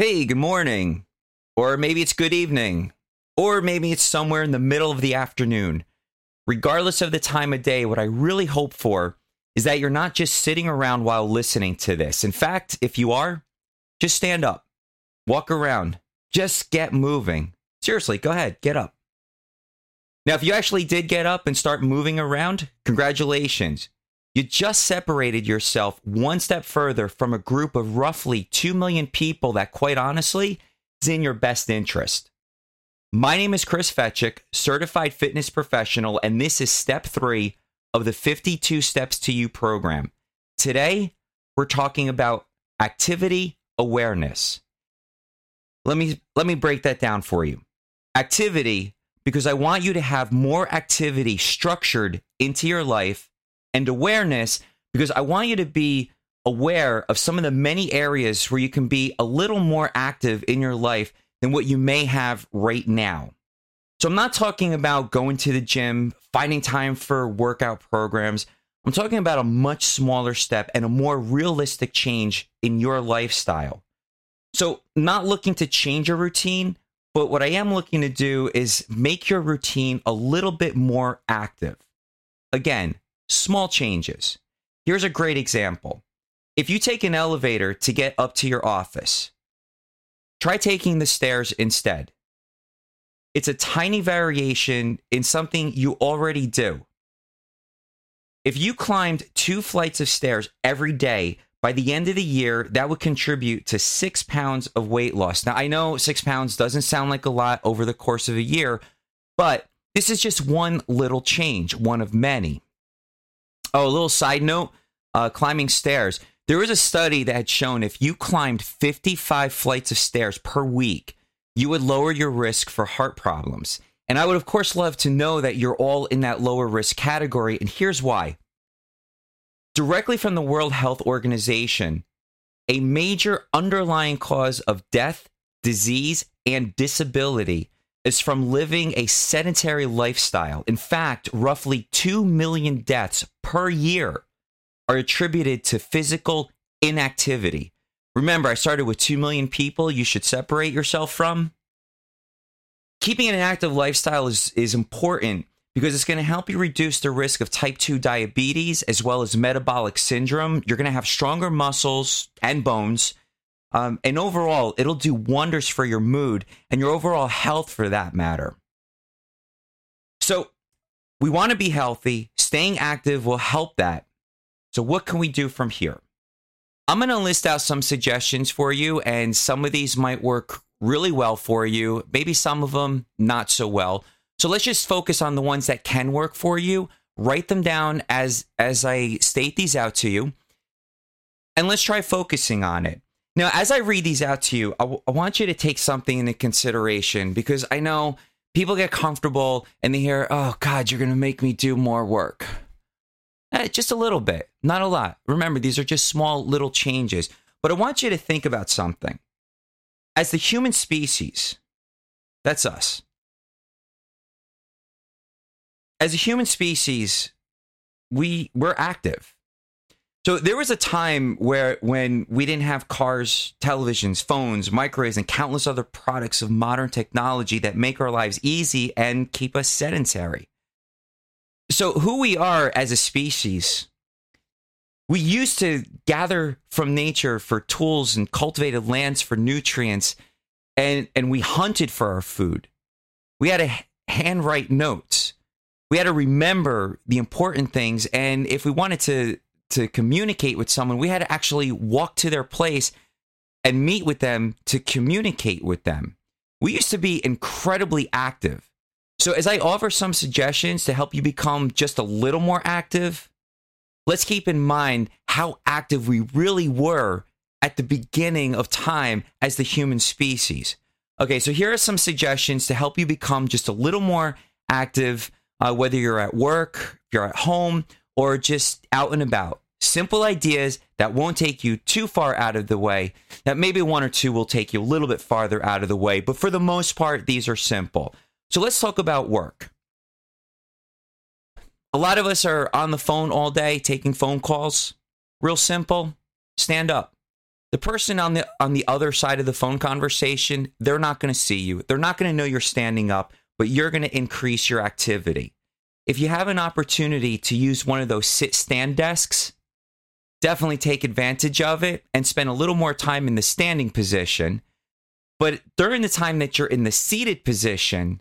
hey, good morning. Or maybe it's good evening. Or maybe it's somewhere in the middle of the afternoon. Regardless of the time of day, what I really hope for is that you're not just sitting around while listening to this. In fact, if you are, just stand up, walk around, just get moving. Seriously, go ahead, get up. Now, if you actually did get up and start moving around, congratulations. You just separated yourself one step further from a group of roughly 2 million people that, quite honestly, is in your best interest. My name is Chris Fetchick, certified fitness professional, and this is step three of the 52 Steps to You program. Today, we're talking about activity awareness. Let me let me break that down for you. Activity because I want you to have more activity structured into your life and awareness because I want you to be aware of some of the many areas where you can be a little more active in your life than what you may have right now. So I'm not talking about going to the gym, finding time for workout programs. I'm talking about a much smaller step and a more realistic change in your lifestyle. So, not looking to change your routine, but what I am looking to do is make your routine a little bit more active. Again, small changes. Here's a great example. If you take an elevator to get up to your office, try taking the stairs instead. It's a tiny variation in something you already do. If you climbed two flights of stairs every day, by the end of the year, that would contribute to six pounds of weight loss. Now, I know six pounds doesn't sound like a lot over the course of a year, but this is just one little change, one of many. Oh, a little side note uh, climbing stairs. There was a study that had shown if you climbed 55 flights of stairs per week, you would lower your risk for heart problems. And I would, of course, love to know that you're all in that lower risk category. And here's why. Directly from the World Health Organization, a major underlying cause of death, disease, and disability is from living a sedentary lifestyle. In fact, roughly 2 million deaths per year are attributed to physical inactivity. Remember, I started with 2 million people you should separate yourself from. Keeping an active lifestyle is, is important because it's going to help you reduce the risk of type 2 diabetes as well as metabolic syndrome. You're going to have stronger muscles and bones. Um, and overall, it'll do wonders for your mood and your overall health for that matter. So, we want to be healthy. Staying active will help that. So, what can we do from here? I'm going to list out some suggestions for you, and some of these might work really well for you. Maybe some of them not so well. So let's just focus on the ones that can work for you. Write them down as as I state these out to you, and let's try focusing on it. Now, as I read these out to you, I, w- I want you to take something into consideration because I know people get comfortable and they hear, "Oh God, you're going to make me do more work." Eh, just a little bit, not a lot. Remember, these are just small little changes. But I want you to think about something. As the human species, that's us. As a human species, we we're active. So there was a time where when we didn't have cars, televisions, phones, microwaves, and countless other products of modern technology that make our lives easy and keep us sedentary. So who we are as a species, we used to gather from nature for tools and cultivated lands for nutrients, and, and we hunted for our food. We had to handwrite notes. We had to remember the important things. And if we wanted to to communicate with someone, we had to actually walk to their place and meet with them to communicate with them. We used to be incredibly active. So, as I offer some suggestions to help you become just a little more active, let's keep in mind how active we really were at the beginning of time as the human species. Okay, so here are some suggestions to help you become just a little more active, uh, whether you're at work, you're at home, or just out and about. Simple ideas that won't take you too far out of the way, that maybe one or two will take you a little bit farther out of the way, but for the most part, these are simple. So let's talk about work. A lot of us are on the phone all day taking phone calls. Real simple stand up, the person on the on the other side of the phone conversation, they're not going to see you. They're not going to know you're standing up, but you're going to increase your activity. If you have an opportunity to use one of those sit stand desks, definitely take advantage of it and spend a little more time in the standing position. But during the time that you're in the seated position,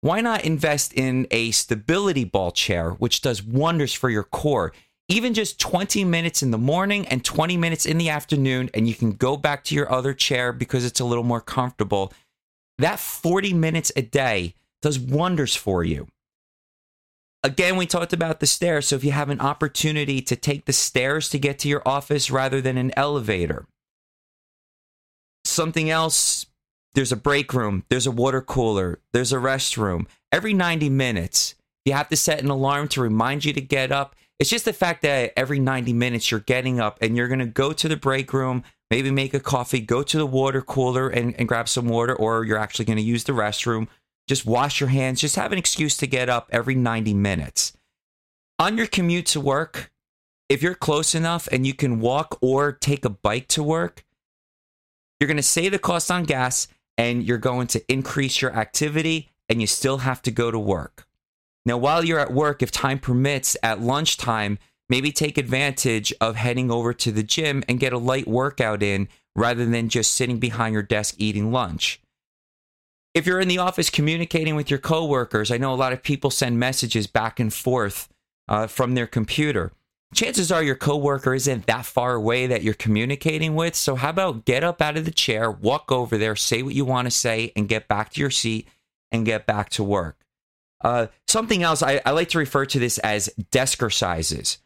why not invest in a stability ball chair, which does wonders for your core? Even just 20 minutes in the morning and 20 minutes in the afternoon, and you can go back to your other chair because it's a little more comfortable. That 40 minutes a day does wonders for you. Again, we talked about the stairs. So if you have an opportunity to take the stairs to get to your office rather than an elevator, something else there's a break room, there's a water cooler, there's a restroom. Every 90 minutes, you have to set an alarm to remind you to get up. It's just the fact that every 90 minutes you're getting up and you're going to go to the break room, maybe make a coffee, go to the water cooler and, and grab some water, or you're actually going to use the restroom just wash your hands. Just have an excuse to get up every 90 minutes. On your commute to work, if you're close enough and you can walk or take a bike to work, you're going to save the cost on gas and you're going to increase your activity and you still have to go to work. Now, while you're at work, if time permits, at lunchtime, maybe take advantage of heading over to the gym and get a light workout in rather than just sitting behind your desk eating lunch if you're in the office communicating with your coworkers, I know a lot of people send messages back and forth uh, from their computer. Chances are your coworker isn't that far away that you're communicating with. So, how about get up out of the chair, walk over there, say what you want to say, and get back to your seat and get back to work? Uh, something else, I, I like to refer to this as deskercises.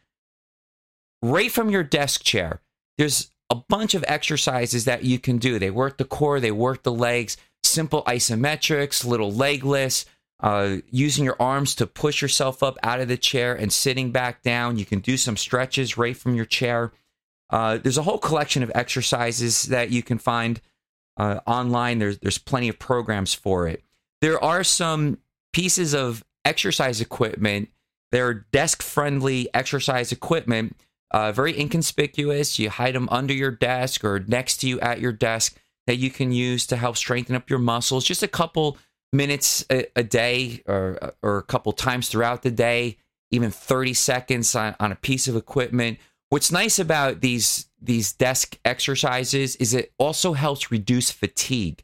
Right from your desk chair, there's a bunch of exercises that you can do. They work the core, they work the legs simple isometrics, little leg lifts, uh, using your arms to push yourself up out of the chair and sitting back down. You can do some stretches right from your chair. Uh, there's a whole collection of exercises that you can find uh, online. There's there's plenty of programs for it. There are some pieces of exercise equipment. They're desk friendly exercise equipment, uh, very inconspicuous. You hide them under your desk or next to you at your desk that you can use to help strengthen up your muscles. Just a couple minutes a, a day or, or a couple times throughout the day, even 30 seconds on, on a piece of equipment. What's nice about these these desk exercises is it also helps reduce fatigue.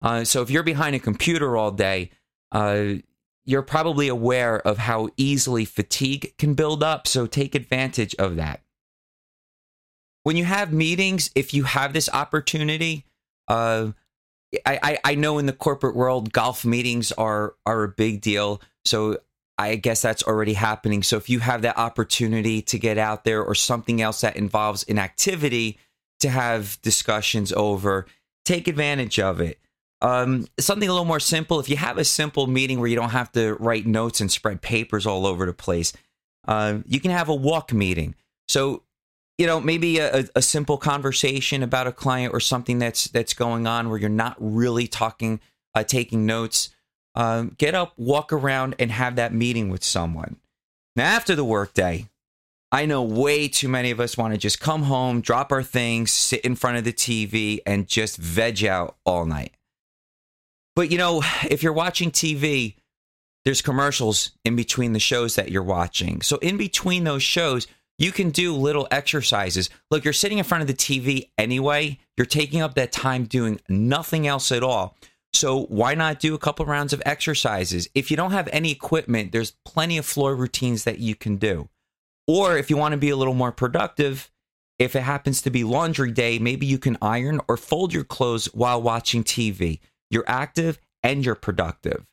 Uh, so if you're behind a computer all day, uh, you're probably aware of how easily fatigue can build up. So take advantage of that. When you have meetings, if you have this opportunity, uh, I, I know in the corporate world, golf meetings are are a big deal. So I guess that's already happening. So if you have that opportunity to get out there or something else that involves an activity to have discussions over, take advantage of it. Um, something a little more simple. If you have a simple meeting where you don't have to write notes and spread papers all over the place, uh, you can have a walk meeting. So you know maybe a, a, simple conversation about a client or something that's that's going on where you're not really talking uh, taking notes um, get up walk around and have that meeting with someone. Now after the workday i know way too many of us want to just come home drop our things sit in front of the tv and just veg out all night. But you know if you're watching tv there's commercials in between the shows that you're watching. So in between those shows you can do little exercises. Look, you're sitting in front of the TV anyway. You're taking up that time doing nothing else at all. So why not do a couple rounds of exercises? If you don't have any equipment, there's plenty of floor routines that you can do. Or if you want to be a little more productive, if it happens to be laundry day, maybe you can iron or fold your clothes while watching TV. You're active and you're productive.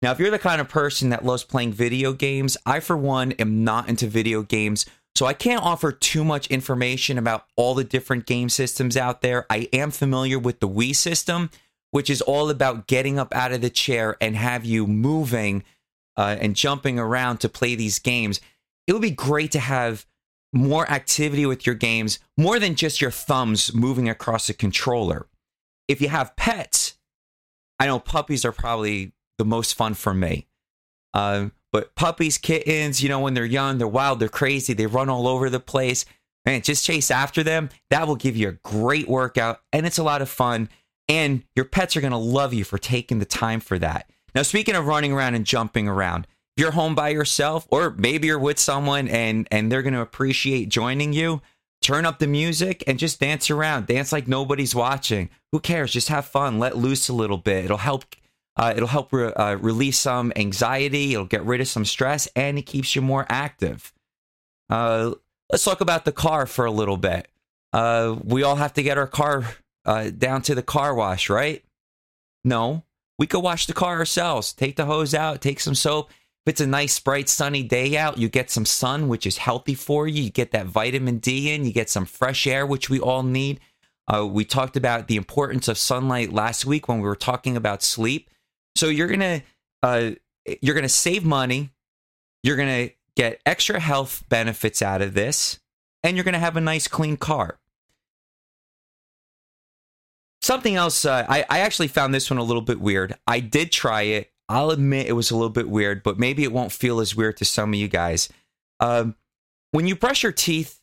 Now, if you're the kind of person that loves playing video games, I, for one, am not into video games so I can't offer too much information about all the different game systems out there. I am familiar with the Wii system, which is all about getting up out of the chair and have you moving uh, and jumping around to play these games. It would be great to have more activity with your games, more than just your thumbs moving across a controller. If you have pets, I know puppies are probably the most fun for me. Uh, but puppies, kittens, you know, when they're young, they're wild, they're crazy, they run all over the place. Man, just chase after them. That will give you a great workout and it's a lot of fun. And your pets are going to love you for taking the time for that. Now, speaking of running around and jumping around, if you're home by yourself, or maybe you're with someone and, and they're going to appreciate joining you, turn up the music and just dance around. Dance like nobody's watching. Who cares? Just have fun. Let loose a little bit. It'll help. Uh, it'll help re- uh, release some anxiety. It'll get rid of some stress, and it keeps you more active. Uh, let's talk about the car for a little bit. Uh, we all have to get our car uh, down to the car wash, right? No, we could wash the car ourselves. Take the hose out, take some soap. If it's a nice, bright, sunny day out, you get some sun, which is healthy for you. You get that vitamin D in, you get some fresh air, which we all need. Uh, we talked about the importance of sunlight last week when we were talking about sleep. So you're gonna uh, you're gonna save money. You're gonna get extra health benefits out of this, and you're gonna have a nice, clean car. Something else, uh, I, I actually found this one a little bit weird. I did try it. I'll admit it was a little bit weird, but maybe it won't feel as weird to some of you guys. Um, when you brush your teeth,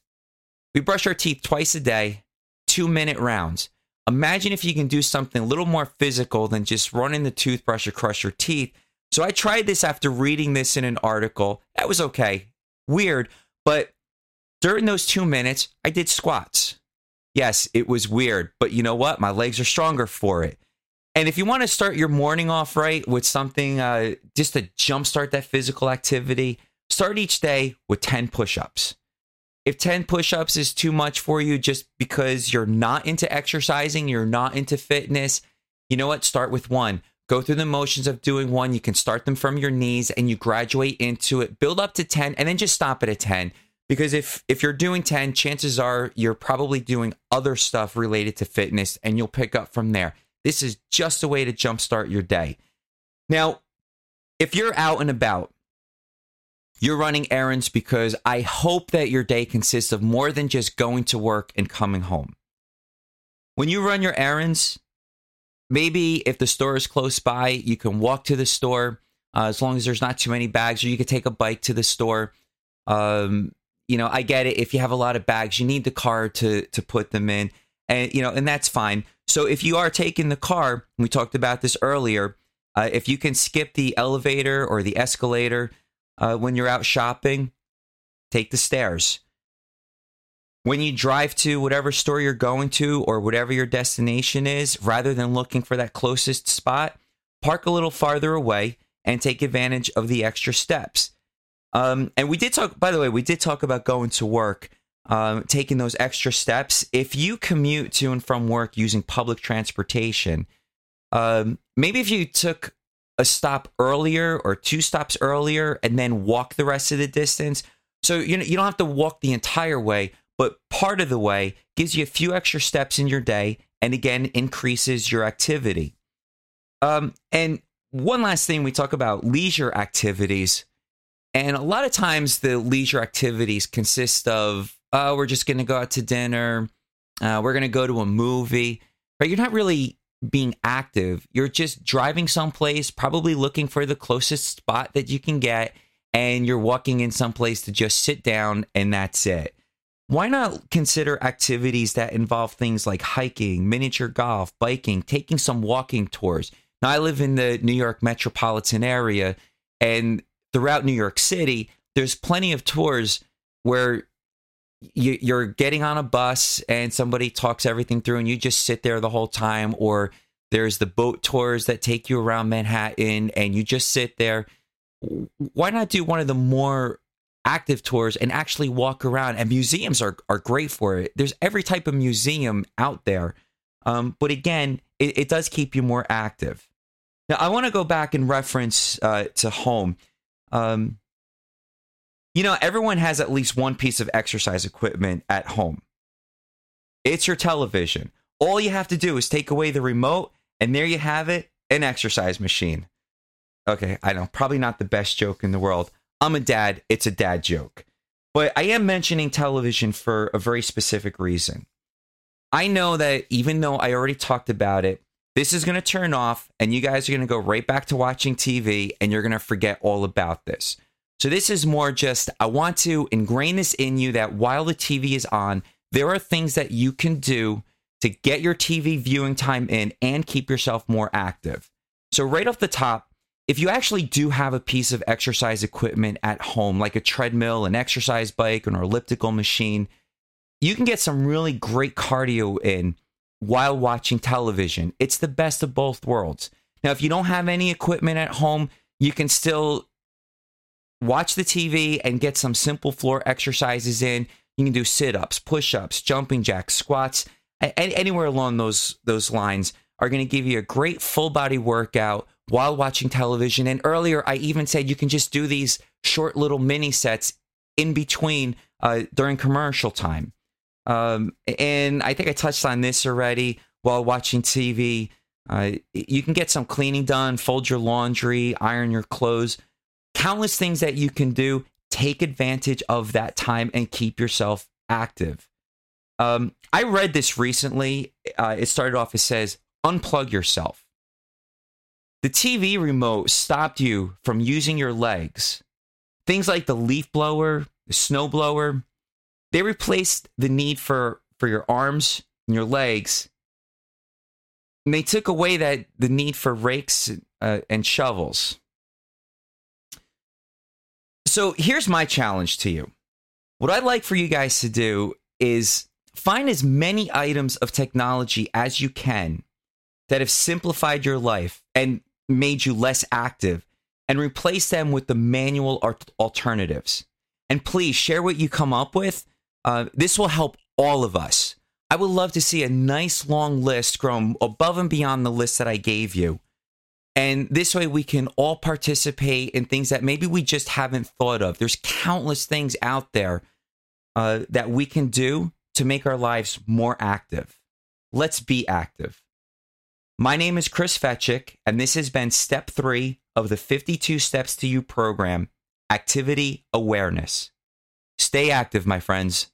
we brush our teeth twice a day, two minute rounds. Imagine if you can do something a little more physical than just running the toothbrush across your teeth. So I tried this after reading this in an article. That was okay. Weird. But during those two minutes, I did squats. Yes, it was weird, but you know what? My legs are stronger for it. And if you want to start your morning off right with something uh, just to jumpstart that physical activity, start each day with 10 push ups. If 10 push ups is too much for you just because you're not into exercising, you're not into fitness, you know what? Start with one. Go through the motions of doing one. You can start them from your knees and you graduate into it. Build up to 10 and then just stop at a 10 because if if you're doing 10 chances are you're probably doing other stuff related to fitness and you'll pick up from there this is just a way to jumpstart your day now if you're out and about you're running errands because i hope that your day consists of more than just going to work and coming home when you run your errands maybe if the store is close by you can walk to the store uh, as long as there's not too many bags or you could take a bike to the store um, you know, I get it. If you have a lot of bags, you need the car to to put them in, and you know, and that's fine. So if you are taking the car, we talked about this earlier. Uh, if you can skip the elevator or the escalator uh, when you're out shopping, take the stairs. When you drive to whatever store you're going to or whatever your destination is, rather than looking for that closest spot, park a little farther away and take advantage of the extra steps. Um, and we did talk, by the way, we did talk about going to work, um, taking those extra steps. If you commute to and from work using public transportation, um, maybe if you took a stop earlier or two stops earlier and then walk the rest of the distance. So you know you don't have to walk the entire way, but part of the way gives you a few extra steps in your day, and again increases your activity. Um, and one last thing, we talk about leisure activities. And a lot of times the leisure activities consist of, oh, we're just going to go out to dinner. Uh, we're going to go to a movie. But you're not really being active. You're just driving someplace, probably looking for the closest spot that you can get. And you're walking in someplace to just sit down and that's it. Why not consider activities that involve things like hiking, miniature golf, biking, taking some walking tours? Now, I live in the New York metropolitan area, and throughout New York City, there's plenty of tours where you, are getting on a bus and somebody talks everything through and you just sit there the whole time or there's the boat tours that take you around Manhattan and you just sit there. Why not do one of the more active tours and actually walk around? And museums are, are great for it. There's every type of museum out there. Um, but again, it, it, does keep you more active. Now, I want to go back and reference uh, to home. Um, you know, everyone has at least one piece of exercise equipment at home. It's your television. All you have to do is take away the remote, and there you have it an exercise machine. Okay, I know, probably not the best joke in the world. I'm a dad, it's a dad joke. But I am mentioning television for a very specific reason. I know that even though I already talked about it, this is going to turn off, and you guys are going to go right back to watching TV and you're going to forget all about this. So this is more just, I want to ingrain this in you that while the TV is on, there are things that you can do to get your TV viewing time in and keep yourself more active. So, right off the top, if you actually do have a piece of exercise equipment at home, like a treadmill, an exercise bike, an elliptical machine, you can get some really great cardio in while watching television. It's the best of both worlds. Now, if you don't have any equipment at home, you can still watch the TV and get some simple floor exercises in. You can do sit ups, push ups, jumping jacks, squats, anywhere along those, those lines are going to give you a great full body workout while watching television. And earlier, I even said you can just do these short little mini sets in between uh, during commercial time. Um, and I think I touched on this already while watching TV. Uh, you can get some cleaning done, fold your laundry, iron your clothes, countless things that you can do. Take advantage of that time and keep yourself active. Um, I read this recently. Uh, it started off, it says, unplug yourself. The TV remote stopped you from using your legs. Things like the leaf blower, the snow blower, they replaced the need for, for your arms and your legs. And they took away that the need for rakes uh, and shovels. So here's my challenge to you. What I'd like for you guys to do is find as many items of technology as you can that have simplified your life and made you less active and replace them with the manual alternatives. And please share what you come up with. Uh, this will help all of us. I would love to see a nice long list grown above and beyond the list that I gave you. And this way we can all participate in things that maybe we just haven't thought of. There's countless things out there uh, that we can do to make our lives more active. Let's be active. My name is Chris Fetchick, and this has been step three of the 52 Steps to You program Activity Awareness. Stay active, my friends.